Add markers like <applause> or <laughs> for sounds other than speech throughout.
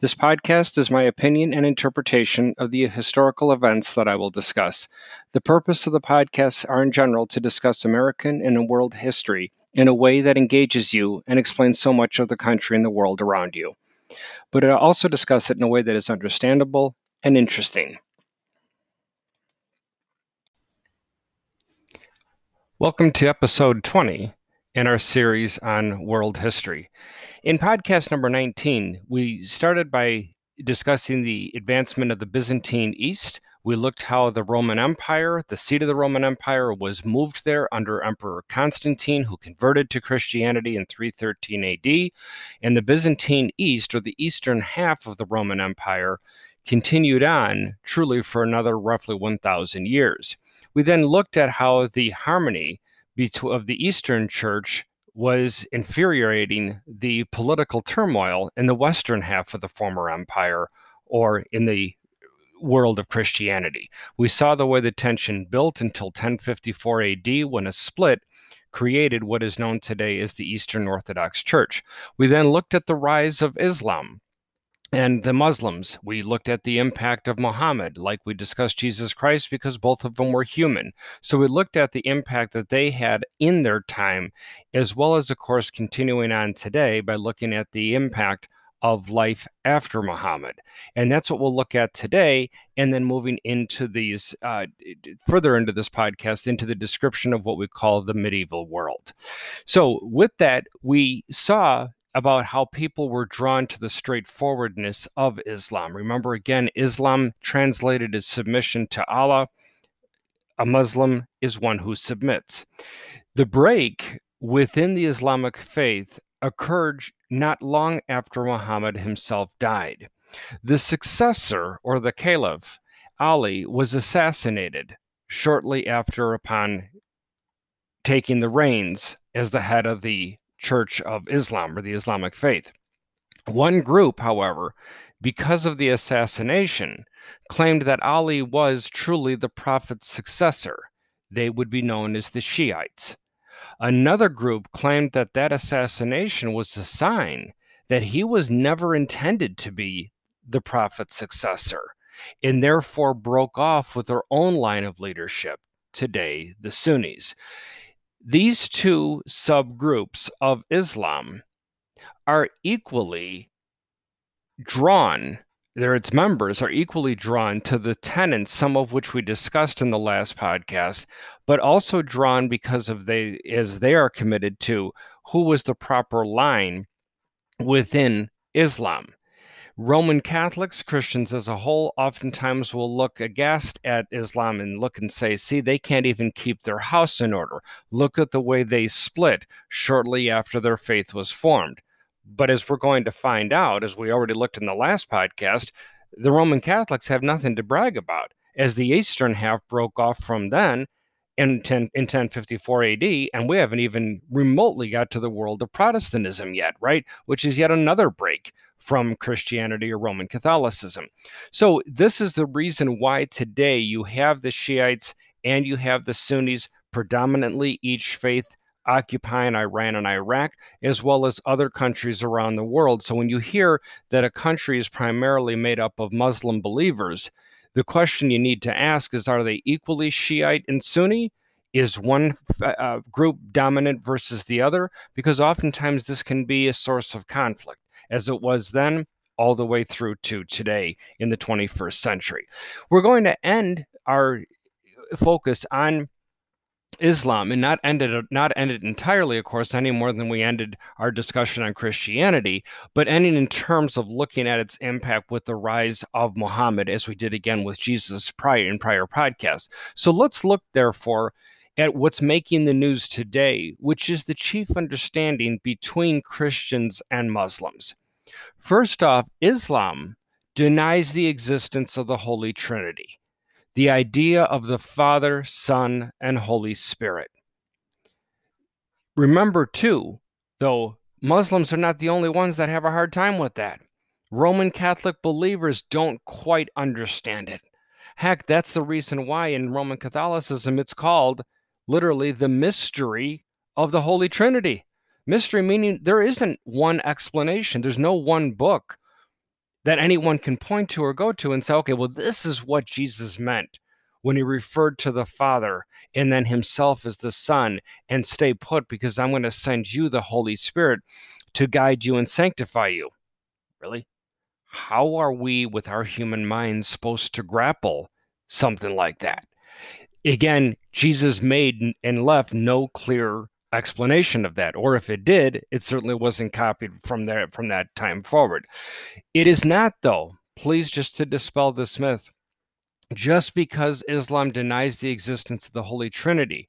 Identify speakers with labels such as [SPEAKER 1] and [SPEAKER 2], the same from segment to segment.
[SPEAKER 1] This podcast is my opinion and interpretation of the historical events that I will discuss. The purpose of the podcasts are in general to discuss American and world history in a way that engages you and explains so much of the country and the world around you but I also discuss it in a way that is understandable and interesting. Welcome to episode 20 in our series on world history. In podcast number 19, we started by discussing the advancement of the Byzantine East we looked how the Roman Empire, the seat of the Roman Empire, was moved there under Emperor Constantine, who converted to Christianity in 313 AD. And the Byzantine East, or the eastern half of the Roman Empire, continued on truly for another roughly 1,000 years. We then looked at how the harmony of the Eastern Church was infuriating the political turmoil in the western half of the former empire or in the world of Christianity. We saw the way the tension built until 1054 AD when a split created what is known today as the Eastern Orthodox Church. We then looked at the rise of Islam and the Muslims. We looked at the impact of Muhammad, like we discussed Jesus Christ, because both of them were human. So we looked at the impact that they had in their time, as well as, of course, continuing on today by looking at the impact of life after Muhammad. And that's what we'll look at today. And then moving into these, uh, further into this podcast, into the description of what we call the medieval world. So, with that, we saw about how people were drawn to the straightforwardness of Islam. Remember, again, Islam translated as submission to Allah. A Muslim is one who submits. The break within the Islamic faith occurred not long after Muhammad himself died. The successor, or the caliph, Ali, was assassinated shortly after upon taking the reins as the head of the Church of Islam or the Islamic faith. One group, however, because of the assassination, claimed that Ali was truly the Prophet's successor. They would be known as the Shiites. Another group claimed that that assassination was a sign that he was never intended to be the prophet's successor and therefore broke off with their own line of leadership, today, the Sunnis. These two subgroups of Islam are equally drawn there its members are equally drawn to the tenets, some of which we discussed in the last podcast, but also drawn because of they as they are committed to who was the proper line within Islam. Roman Catholics, Christians as a whole, oftentimes will look aghast at Islam and look and say, see, they can't even keep their house in order. Look at the way they split shortly after their faith was formed. But as we're going to find out, as we already looked in the last podcast, the Roman Catholics have nothing to brag about, as the eastern half broke off from then in, 10, in 1054 AD, and we haven't even remotely got to the world of Protestantism yet, right? Which is yet another break from Christianity or Roman Catholicism. So, this is the reason why today you have the Shiites and you have the Sunnis, predominantly each faith occupying Iran and Iraq, as well as other countries around the world. So when you hear that a country is primarily made up of Muslim believers, the question you need to ask is are they equally Shiite and Sunni? Is one uh, group dominant versus the other? Because oftentimes this can be a source of conflict, as it was then all the way through to today in the 21st century. We're going to end our uh, focus on Islam and not ended not ended entirely, of course, any more than we ended our discussion on Christianity, but ending in terms of looking at its impact with the rise of Muhammad, as we did again with Jesus prior in prior podcasts. So let's look, therefore, at what's making the news today, which is the chief understanding between Christians and Muslims. First off, Islam denies the existence of the Holy Trinity the idea of the Father, Son, and Holy Spirit. Remember, too, though, Muslims are not the only ones that have a hard time with that. Roman Catholic believers don't quite understand it. Heck, that's the reason why in Roman Catholicism it's called literally the mystery of the Holy Trinity. Mystery meaning there isn't one explanation, there's no one book that anyone can point to or go to and say, okay, well, this is what Jesus meant when he referred to the Father and then himself as the Son and stay put because I'm going to send you the Holy Spirit to guide you and sanctify you. Really? How are we, with our human minds, supposed to grapple something like that? Again, Jesus made and left no clear explanation of that or if it did it certainly wasn't copied from there from that time forward. It is not though please just to dispel this myth just because islam denies the existence of the holy trinity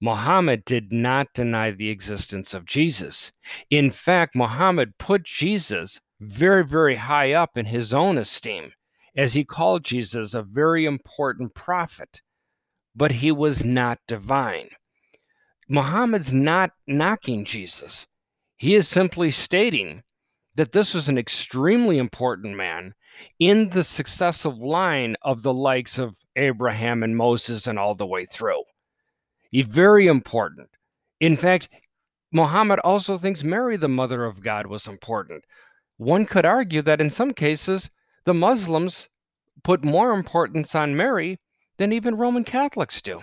[SPEAKER 1] muhammad did not deny the existence of jesus. In fact muhammad put jesus very very high up in his own esteem as he called jesus a very important prophet but he was not divine Muhammad's not knocking Jesus. He is simply stating that this was an extremely important man in the successive line of the likes of Abraham and Moses and all the way through. He's very important. In fact, Muhammad also thinks Mary, the mother of God, was important. One could argue that in some cases, the Muslims put more importance on Mary than even Roman Catholics do.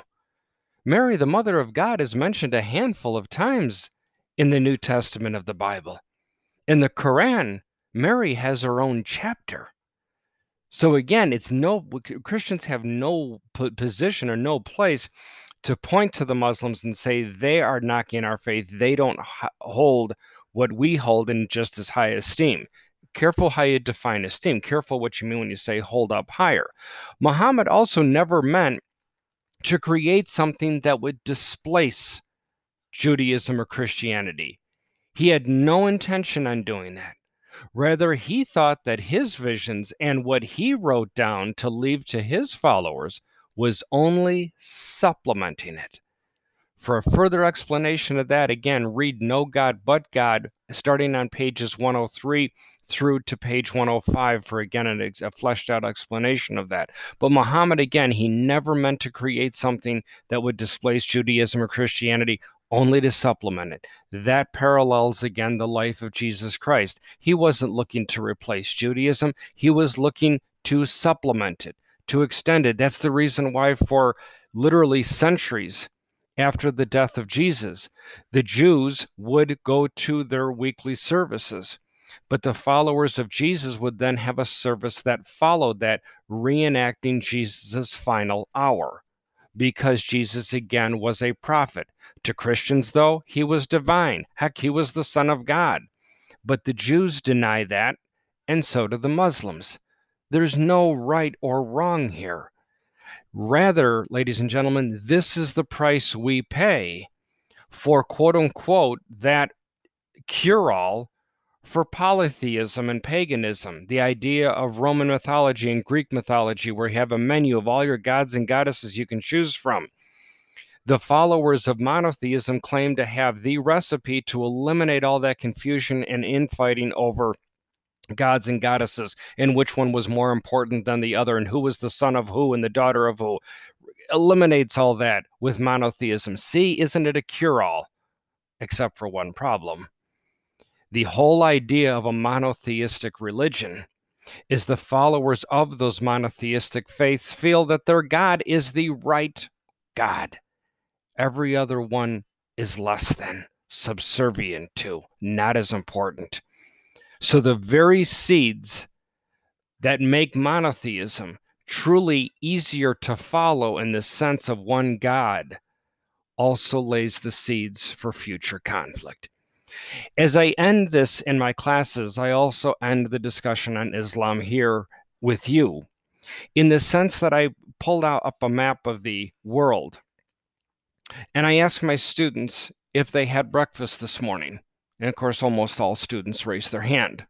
[SPEAKER 1] Mary, the Mother of God, is mentioned a handful of times in the New Testament of the Bible. In the Quran, Mary has her own chapter. So again, it's no Christians have no position or no place to point to the Muslims and say they are knocking our faith. They don't hold what we hold in just as high esteem. Careful how you define esteem. Careful what you mean when you say hold up higher. Muhammad also never meant to create something that would displace Judaism or Christianity. He had no intention on doing that. Rather, he thought that his visions and what he wrote down to leave to his followers was only supplementing it. For a further explanation of that, again, read No God But God, starting on pages 103 through to page 105 for again a fleshed out explanation of that. But Muhammad, again, he never meant to create something that would displace Judaism or Christianity, only to supplement it. That parallels again the life of Jesus Christ. He wasn't looking to replace Judaism, he was looking to supplement it, to extend it. That's the reason why, for literally centuries, after the death of Jesus, the Jews would go to their weekly services but the followers of Jesus would then have a service that followed that, reenacting Jesus' final hour. Because Jesus again was a prophet. To Christians, though, he was divine. Heck, he was the Son of God. But the Jews deny that, and so do the Muslims. There's no right or wrong here. Rather, ladies and gentlemen, this is the price we pay for quote unquote that cure all for polytheism and paganism, the idea of Roman mythology and Greek mythology, where you have a menu of all your gods and goddesses you can choose from. The followers of monotheism claim to have the recipe to eliminate all that confusion and infighting over gods and goddesses and which one was more important than the other and who was the son of who and the daughter of who. Eliminates all that with monotheism. See, isn't it a cure all? Except for one problem the whole idea of a monotheistic religion is the followers of those monotheistic faiths feel that their God is the right God. Every other one is less than, subservient to, not as important. So the very seeds that make monotheism truly easier to follow in the sense of one God also lays the seeds for future conflict. As I end this in my classes, I also end the discussion on Islam here with you in the sense that I pulled out up a map of the world and I asked my students if they had breakfast this morning. And of course, almost all students raised their hand.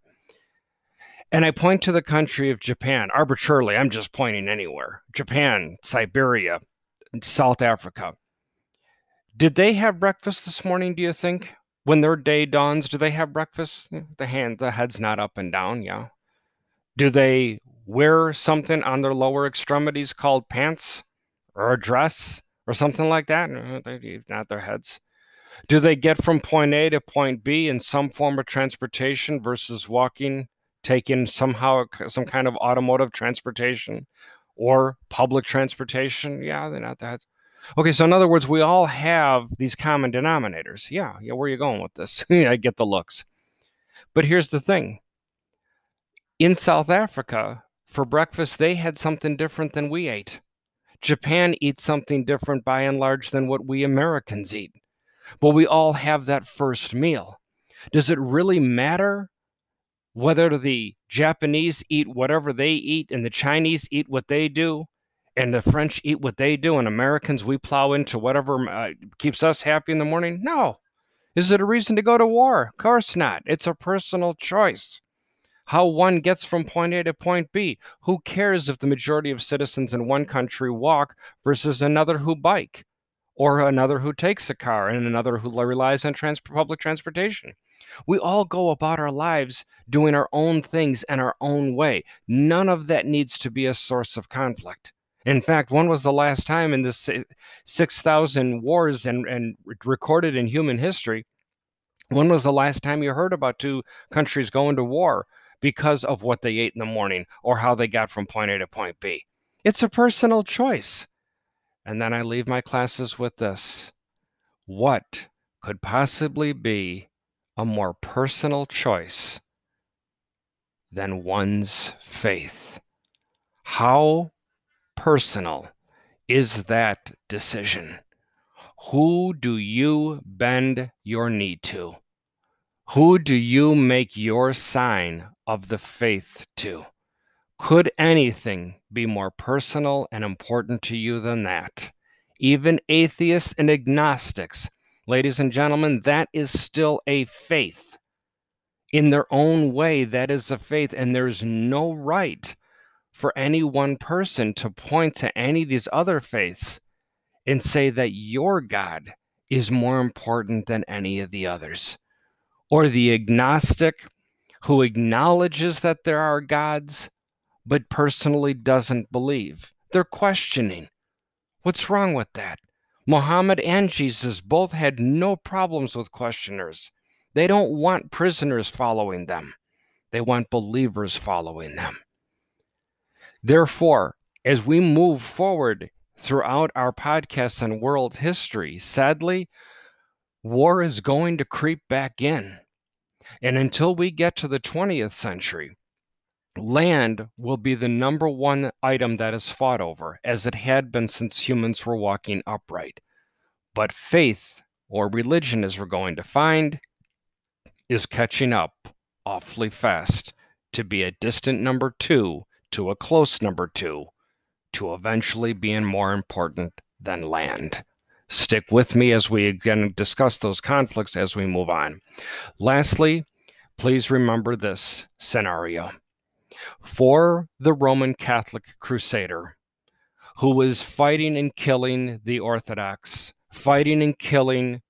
[SPEAKER 1] And I point to the country of Japan arbitrarily, I'm just pointing anywhere Japan, Siberia, South Africa. Did they have breakfast this morning, do you think? When their day dawns, do they have breakfast? Eh, the hand the head's not up and down, yeah. Do they wear something on their lower extremities called pants or a dress or something like that? No, they, not their heads. Do they get from point A to point B in some form of transportation versus walking, taking somehow some kind of automotive transportation or public transportation? Yeah, they're not that. Okay, so in other words, we all have these common denominators. Yeah, yeah, where are you going with this? <laughs> I get the looks. But here's the thing. In South Africa, for breakfast, they had something different than we ate. Japan eats something different by and large than what we Americans eat. But we all have that first meal. Does it really matter whether the Japanese eat whatever they eat and the Chinese eat what they do and the French eat what they do and Americans we plow into whatever uh, keeps us happy in the morning? No. Is it a reason to go to war? Of course not. It's a personal choice. How one gets from point A to point B. Who cares if the majority of citizens in one country walk versus another who bike? or another who takes a car and another who relies on trans- public transportation. We all go about our lives doing our own things in our own way. None of that needs to be a source of conflict. In fact, when was the last time in this 6,000 wars and, and recorded in human history? When was the last time you heard about two countries going to war because of what they ate in the morning or how they got from point A to point B? It's a personal choice. And then I leave my classes with this What could possibly be a more personal choice than one's faith? How personal is that decision? Who do you bend your knee to? Who do you make your sign of the faith to? Could anything be more personal and important to you than that? Even atheists and agnostics, ladies and gentlemen, that is still a faith. In their own way, that is a faith, and there's no right for any one person to point to any of these other faiths and say that your God is more important than any of the others. Or the agnostic who acknowledges that there are gods but personally doesn't believe. They're questioning. What's wrong with that? Muhammad and Jesus both had no problems with questioners. They don't want prisoners following them, they want believers following them. Therefore, as we move forward throughout our podcasts on world history, sadly, war is going to creep back in. And until we get to the 20th century, land will be the number one item that is fought over, as it had been since humans were walking upright. But faith, or religion as we're going to find, is catching up awfully fast to be a distant number two to a close number two to eventually being more important than land. Stick with me as we again discuss those conflicts as we move on. Lastly, please remember this scenario for the Roman Catholic crusader who was fighting and killing the Orthodox, fighting and killing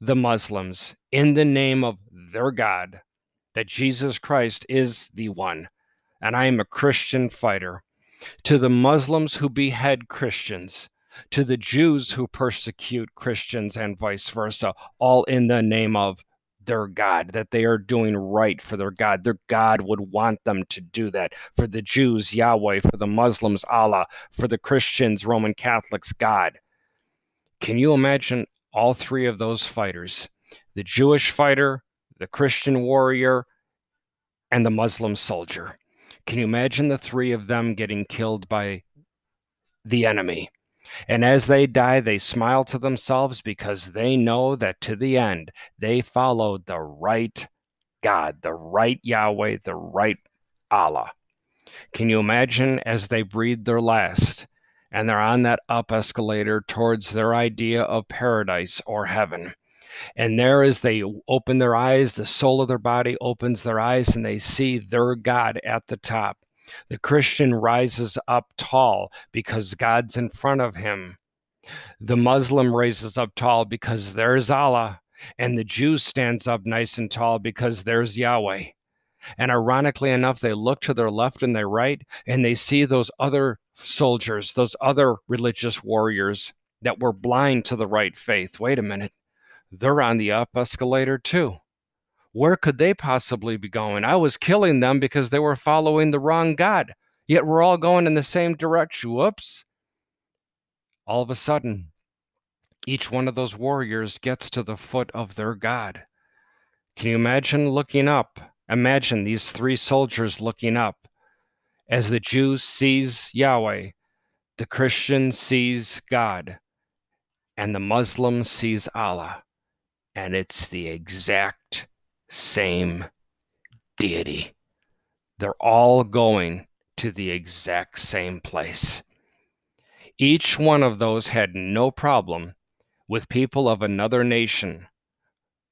[SPEAKER 1] the Muslims in the name of their God, that Jesus Christ is the one, and I am a Christian fighter. To the Muslims who behead Christians, to the Jews who persecute Christians, and vice versa, all in the name of their God, that they are doing right for their God. Their God would want them to do that. For the Jews, Yahweh. For the Muslims, Allah. For the Christians, Roman Catholics, God. Can you imagine all three of those fighters the Jewish fighter, the Christian warrior, and the Muslim soldier? Can you imagine the three of them getting killed by the enemy? And as they die, they smile to themselves because they know that to the end, they followed the right God, the right Yahweh, the right Allah. Can you imagine as they breathe their last and they're on that up escalator towards their idea of paradise or heaven? And there, as they open their eyes, the soul of their body opens their eyes and they see their God at the top. The Christian rises up tall because God's in front of him. The Muslim raises up tall because there's Allah, and the Jew stands up nice and tall because there's Yahweh. And ironically enough, they look to their left and their right, and they see those other soldiers, those other religious warriors that were blind to the right faith. Wait a minute, they're on the up escalator too. Where could they possibly be going? I was killing them because they were following the wrong God, yet we're all going in the same direction. Whoops. All of a sudden, each one of those warriors gets to the foot of their God. Can you imagine looking up? Imagine these three soldiers looking up. As the Jew sees Yahweh, the Christian sees God, and the Muslim sees Allah. And it's the exact same deity. They're all going to the exact same place. Each one of those had no problem with people of another nation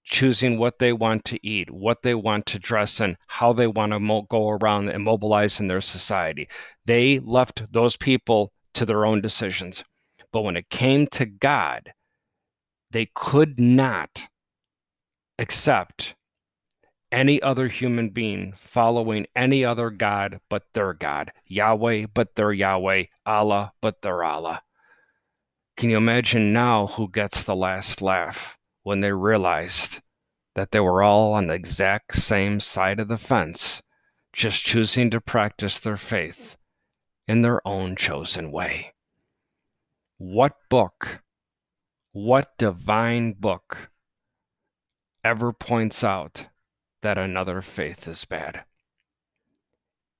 [SPEAKER 1] choosing what they want to eat, what they want to dress in, how they want to mo- go around and mobilize in their society. They left those people to their own decisions. But when it came to God, they could not accept any other human being following any other God but their God, Yahweh but their Yahweh, Allah but their Allah. Can you imagine now who gets the last laugh when they realized that they were all on the exact same side of the fence, just choosing to practice their faith in their own chosen way? What book, what divine book ever points out that another faith is bad.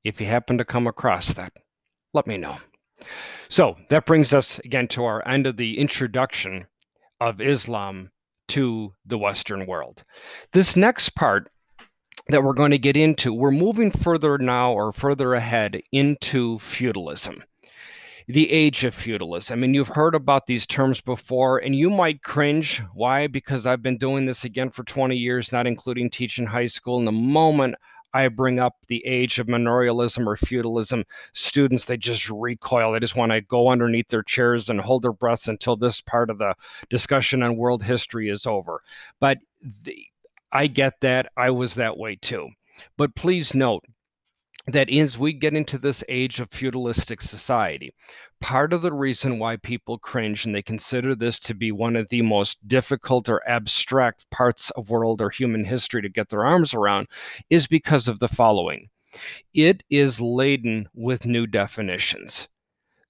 [SPEAKER 1] If you happen to come across that, let me know. So that brings us again to our end of the introduction of Islam to the Western world. This next part that we're going to get into, we're moving further now or further ahead into feudalism the age of feudalism. I mean, you've heard about these terms before, and you might cringe. Why? Because I've been doing this again for 20 years, not including teaching high school. And the moment I bring up the age of manorialism or feudalism, students they just recoil. They just want to go underneath their chairs and hold their breaths until this part of the discussion on world history is over. But the, I get that. I was that way too. But please note, that as we get into this age of feudalistic society, part of the reason why people cringe and they consider this to be one of the most difficult or abstract parts of world or human history to get their arms around is because of the following. It is laden with new definitions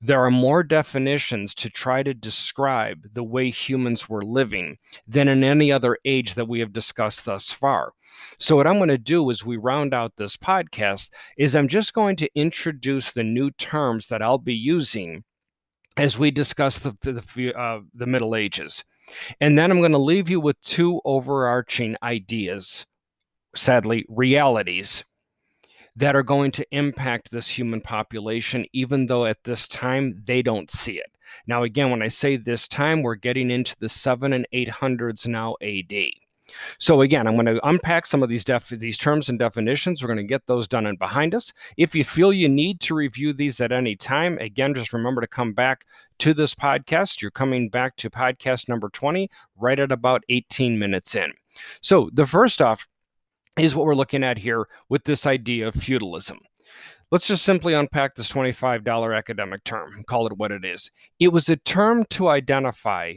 [SPEAKER 1] there are more definitions to try to describe the way humans were living than in any other age that we have discussed thus far. So what I'm going to do as we round out this podcast is I'm just going to introduce the new terms that I'll be using as we discuss the the, uh, the Middle Ages. And then I'm going to leave you with two overarching ideas, sadly, realities that are going to impact this human population, even though at this time they don't see it. Now, again, when I say this time, we're getting into the seven and eight hundreds now AD. So again, I'm going to unpack some of these def- these terms and definitions. We're going to get those done and behind us. If you feel you need to review these at any time, again, just remember to come back to this podcast. You're coming back to podcast number 20 right at about 18 minutes in. So the first off is what we're looking at here with this idea of feudalism. Let's just simply unpack this $25 academic term, call it what it is. It was a term to identify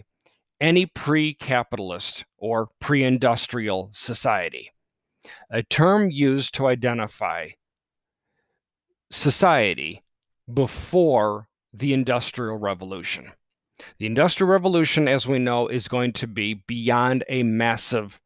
[SPEAKER 1] any pre capitalist or pre industrial society, a term used to identify society before the Industrial Revolution. The Industrial Revolution, as we know, is going to be beyond a massive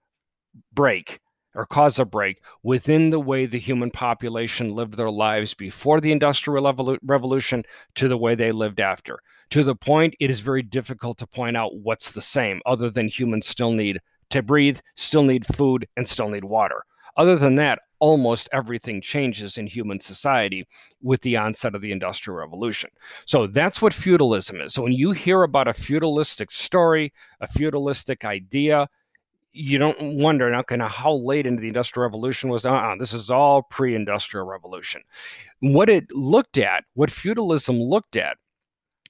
[SPEAKER 1] break or cause a break within the way the human population lived their lives before the Industrial Revolution to the way they lived after. To the point, it is very difficult to point out what's the same, other than humans still need to breathe, still need food, and still need water. Other than that, almost everything changes in human society with the onset of the Industrial Revolution. So that's what feudalism is. So when you hear about a feudalistic story, a feudalistic idea, you don't wonder now kind of how late into the industrial revolution was uh-uh, this is all pre-industrial revolution what it looked at what feudalism looked at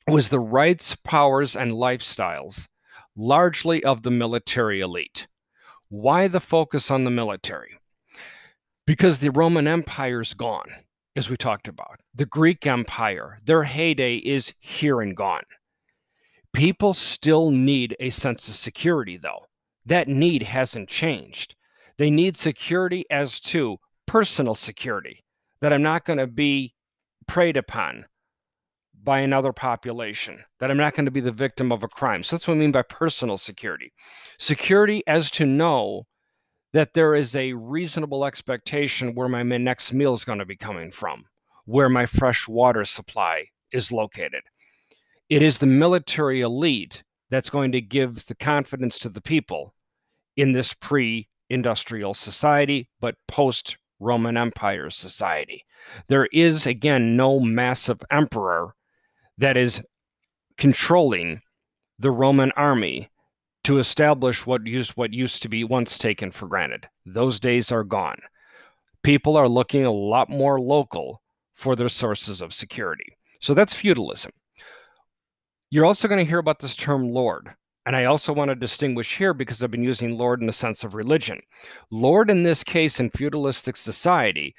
[SPEAKER 1] was the rights, powers, and lifestyles, largely of the military elite. Why the focus on the military? Because the Roman Empire's gone, as we talked about. The Greek Empire, their heyday is here and gone. People still need a sense of security, though. That need hasn't changed. They need security as to personal security, that I'm not going to be preyed upon by another population, that I'm not going to be the victim of a crime. So that's what I mean by personal security. Security as to know that there is a reasonable expectation where my next meal is going to be coming from, where my fresh water supply is located. It is the military elite that's going to give the confidence to the people in this pre industrial society, but post Roman Empire society. There is, again, no massive emperor that is controlling the Roman army to establish what used what used to be once taken for granted. Those days are gone. People are looking a lot more local for their sources of security. So that's feudalism. You're also going to hear about this term lord. And I also want to distinguish here because I've been using lord in the sense of religion. Lord, in this case, in feudalistic society,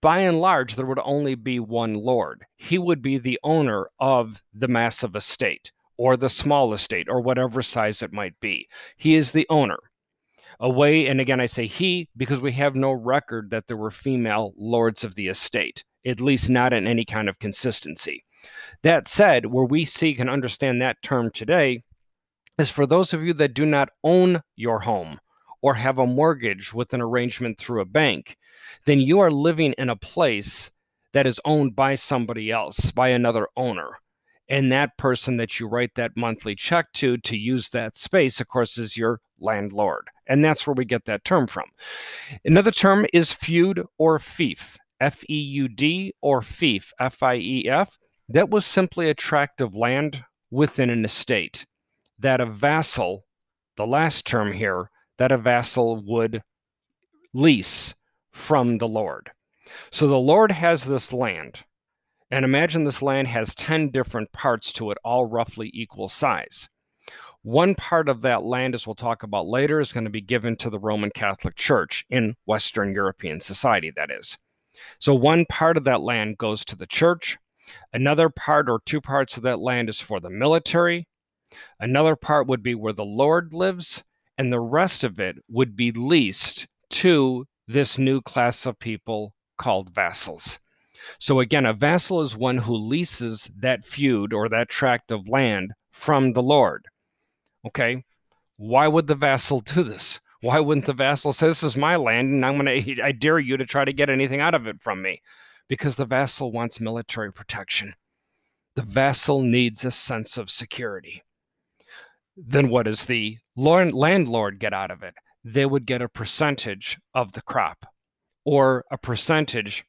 [SPEAKER 1] by and large, there would only be one lord. He would be the owner of the massive estate or the small estate or whatever size it might be. He is the owner. Away, and again, I say he because we have no record that there were female lords of the estate, at least not in any kind of consistency. That said, where we seek and understand that term today is for those of you that do not own your home or have a mortgage with an arrangement through a bank, then you are living in a place that is owned by somebody else, by another owner. And that person that you write that monthly check to to use that space, of course, is your landlord. And that's where we get that term from. Another term is feud or fief, F E U D, or fief, F I E F. That was simply a tract of land within an estate that a vassal, the last term here, that a vassal would lease from the Lord. So the Lord has this land. And imagine this land has 10 different parts to it, all roughly equal size. One part of that land, as we'll talk about later, is going to be given to the Roman Catholic Church in Western European society, that is. So one part of that land goes to the church. Another part or two parts of that land is for the military. Another part would be where the Lord lives. And the rest of it would be leased to this new class of people called vassals. So again, a vassal is one who leases that feud or that tract of land from the Lord. Okay, why would the vassal do this? Why wouldn't the vassal say, This is my land and I'm gonna I dare you to try to get anything out of it from me? Because the vassal wants military protection. The vassal needs a sense of security. Then what does the landlord get out of it? they would get a percentage of the crop or a percentage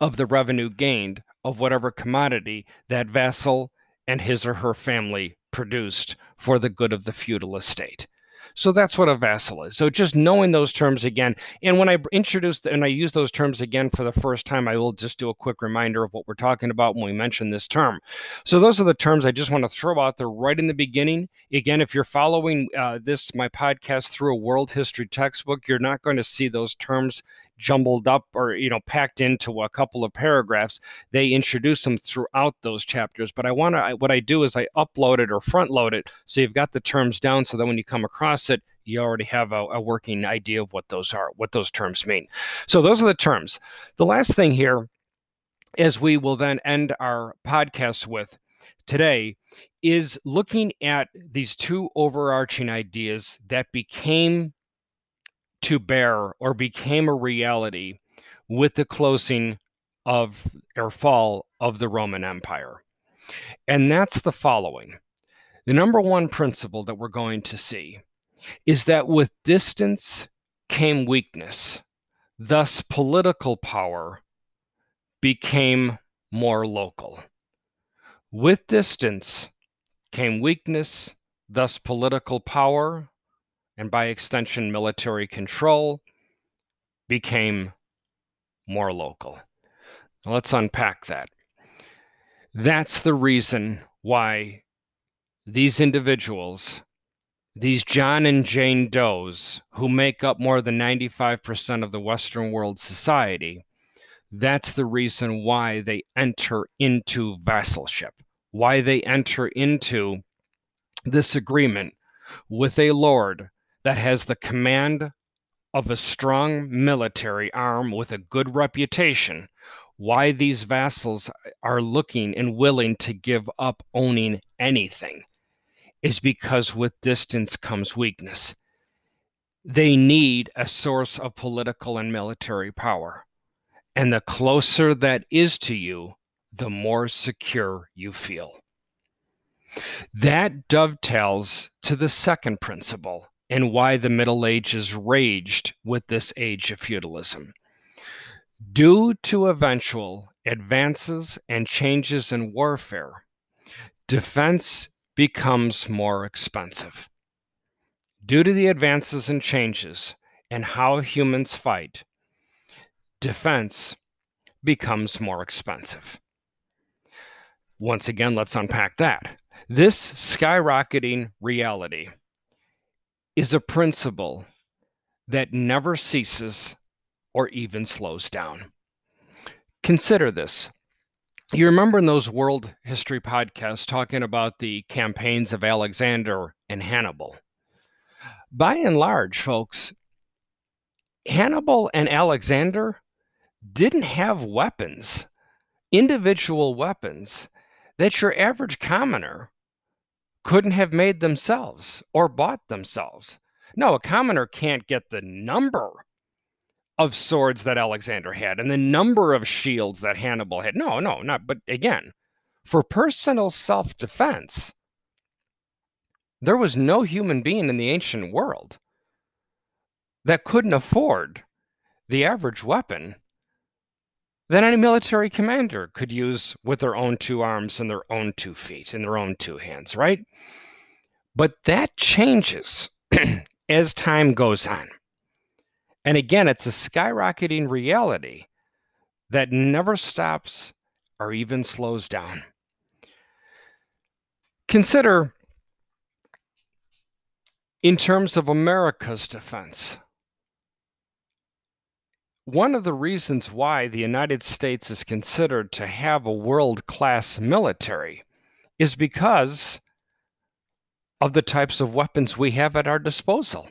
[SPEAKER 1] of the revenue gained of whatever commodity that vassal and his or her family produced for the good of the feudal estate. So that's what a vassal is. So just knowing those terms again. And when I introduce and I use those terms again for the first time, I will just do a quick reminder of what we're talking about when we mention this term. So those are the terms I just want to throw out there right in the beginning. Again, if you're following uh, this, my podcast through a world history textbook, you're not going to see those terms jumbled up or you know packed into a couple of paragraphs they introduce them throughout those chapters. But i want to what i do is i upload it or front load it so you've got the terms down so that when you come across it you already have a, a working idea of what those are what those terms mean. So those are the terms. The last thing here as we will then end our podcast with today is looking at these two overarching ideas that became to bear or became a reality with the closing of or fall of the Roman Empire. And that's the following. The number one principle that we're going to see is that with distance came weakness. Thus, political power became more local. With distance came weakness. Thus, political power and by extension, military control, became more local. Let's unpack that. That's the reason why these individuals, these John and Jane Does, who make up more than 95% of the Western world society, that's the reason why they enter into vassalship, why they enter into this agreement with a lord that has the command of a strong military arm with a good reputation, why these vassals are looking and willing to give up owning anything is because with distance comes weakness. They need a source of political and military power. And the closer that is to you, the more secure you feel. That dovetails to the second principle and why the Middle Ages raged with this age of feudalism. Due to eventual advances and changes in warfare, defense becomes more expensive. Due to the advances and changes in how humans fight, defense becomes more expensive. Once again, let's unpack that. This skyrocketing reality is a principle that never ceases or even slows down. Consider this. You remember in those world history podcasts talking about the campaigns of Alexander and Hannibal. By and large, folks, Hannibal and Alexander didn't have weapons, individual weapons that your average commoner couldn't have made themselves or bought themselves. No, a commoner can't get the number of swords that Alexander had and the number of shields that Hannibal had. No, no, not. But again, for personal self defense, there was no human being in the ancient world that couldn't afford the average weapon that any military commander could use with their own two arms and their own two feet and their own two hands, right? But that changes <clears throat> as time goes on. And again, it's a skyrocketing reality that never stops or even slows down. Consider, in terms of America's defense, one of the reasons why the United States is considered to have a world class military is because of the types of weapons we have at our disposal.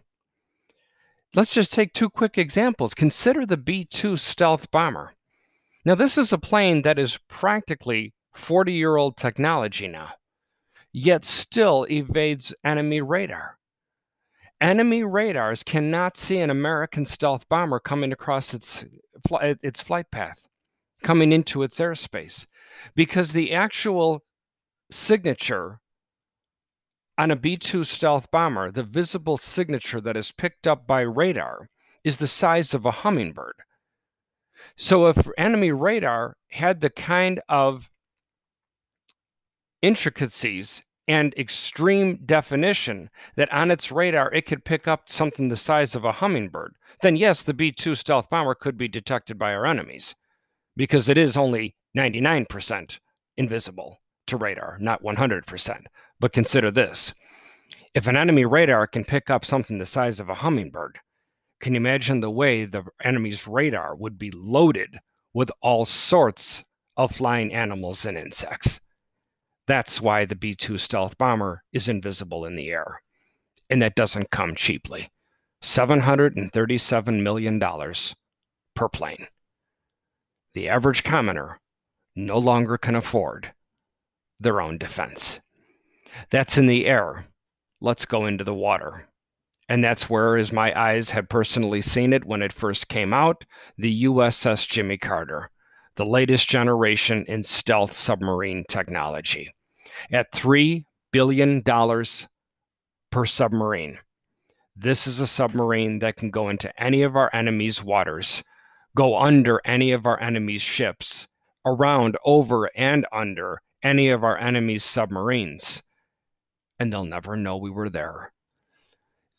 [SPEAKER 1] Let's just take two quick examples. Consider the B 2 stealth bomber. Now, this is a plane that is practically 40 year old technology now, yet still evades enemy radar. Enemy radars cannot see an American stealth bomber coming across its, its flight path, coming into its airspace, because the actual signature on a B 2 stealth bomber, the visible signature that is picked up by radar is the size of a hummingbird. So if enemy radar had the kind of intricacies and extreme definition that on its radar it could pick up something the size of a hummingbird, then yes, the B 2 stealth bomber could be detected by our enemies because it is only 99% invisible to radar, not 100%. But consider this if an enemy radar can pick up something the size of a hummingbird, can you imagine the way the enemy's radar would be loaded with all sorts of flying animals and insects? That's why the B 2 stealth bomber is invisible in the air. And that doesn't come cheaply $737 million per plane. The average commoner no longer can afford their own defense. That's in the air. Let's go into the water. And that's where, as my eyes had personally seen it when it first came out, the USS Jimmy Carter the latest generation in stealth submarine technology. At $3 billion per submarine, this is a submarine that can go into any of our enemy's waters, go under any of our enemy's ships, around, over, and under any of our enemy's submarines, and they'll never know we were there.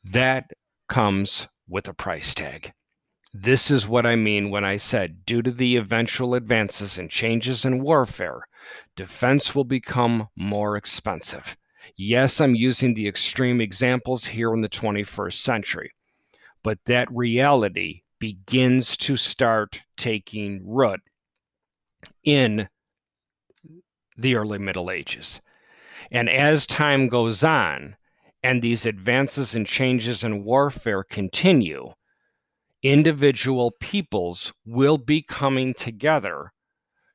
[SPEAKER 1] That comes with a price tag. This is what I mean when I said, due to the eventual advances and changes in warfare, defense will become more expensive. Yes, I'm using the extreme examples here in the 21st century, but that reality begins to start taking root in the early Middle Ages. And as time goes on and these advances and changes in warfare continue, individual peoples will be coming together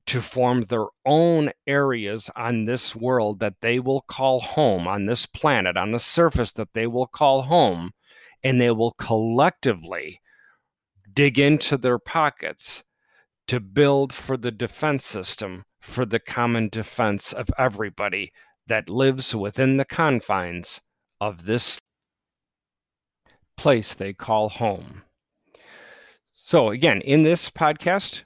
[SPEAKER 1] to form their own areas on this world that they will call home, on this planet, on the surface that they will call home, and they will collectively dig into their pockets to build for the defense system for the common defense of everybody that lives within the confines of this place they call home. So, again, in this podcast,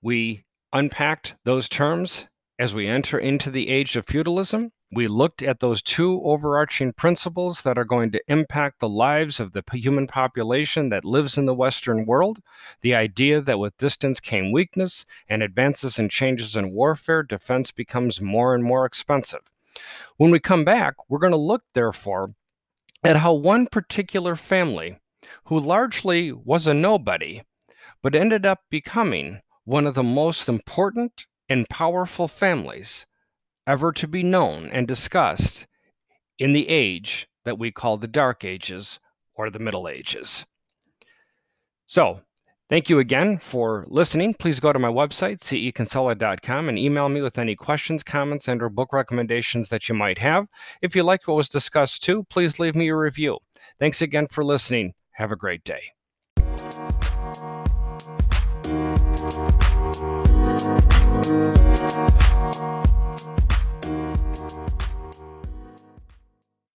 [SPEAKER 1] we unpacked those terms as we enter into the age of feudalism. We looked at those two overarching principles that are going to impact the lives of the human population that lives in the Western world. The idea that with distance came weakness and advances and changes in warfare, defense becomes more and more expensive. When we come back, we're going to look, therefore, at how one particular family, who largely was a nobody, but ended up becoming one of the most important and powerful families ever to be known and discussed in the age that we call the Dark Ages or the Middle Ages. So, thank you again for listening. Please go to my website, ckinsella.com, and email me with any questions, comments, and or book recommendations that you might have. If you liked what was discussed too, please leave me a review. Thanks again for listening. Have a great day.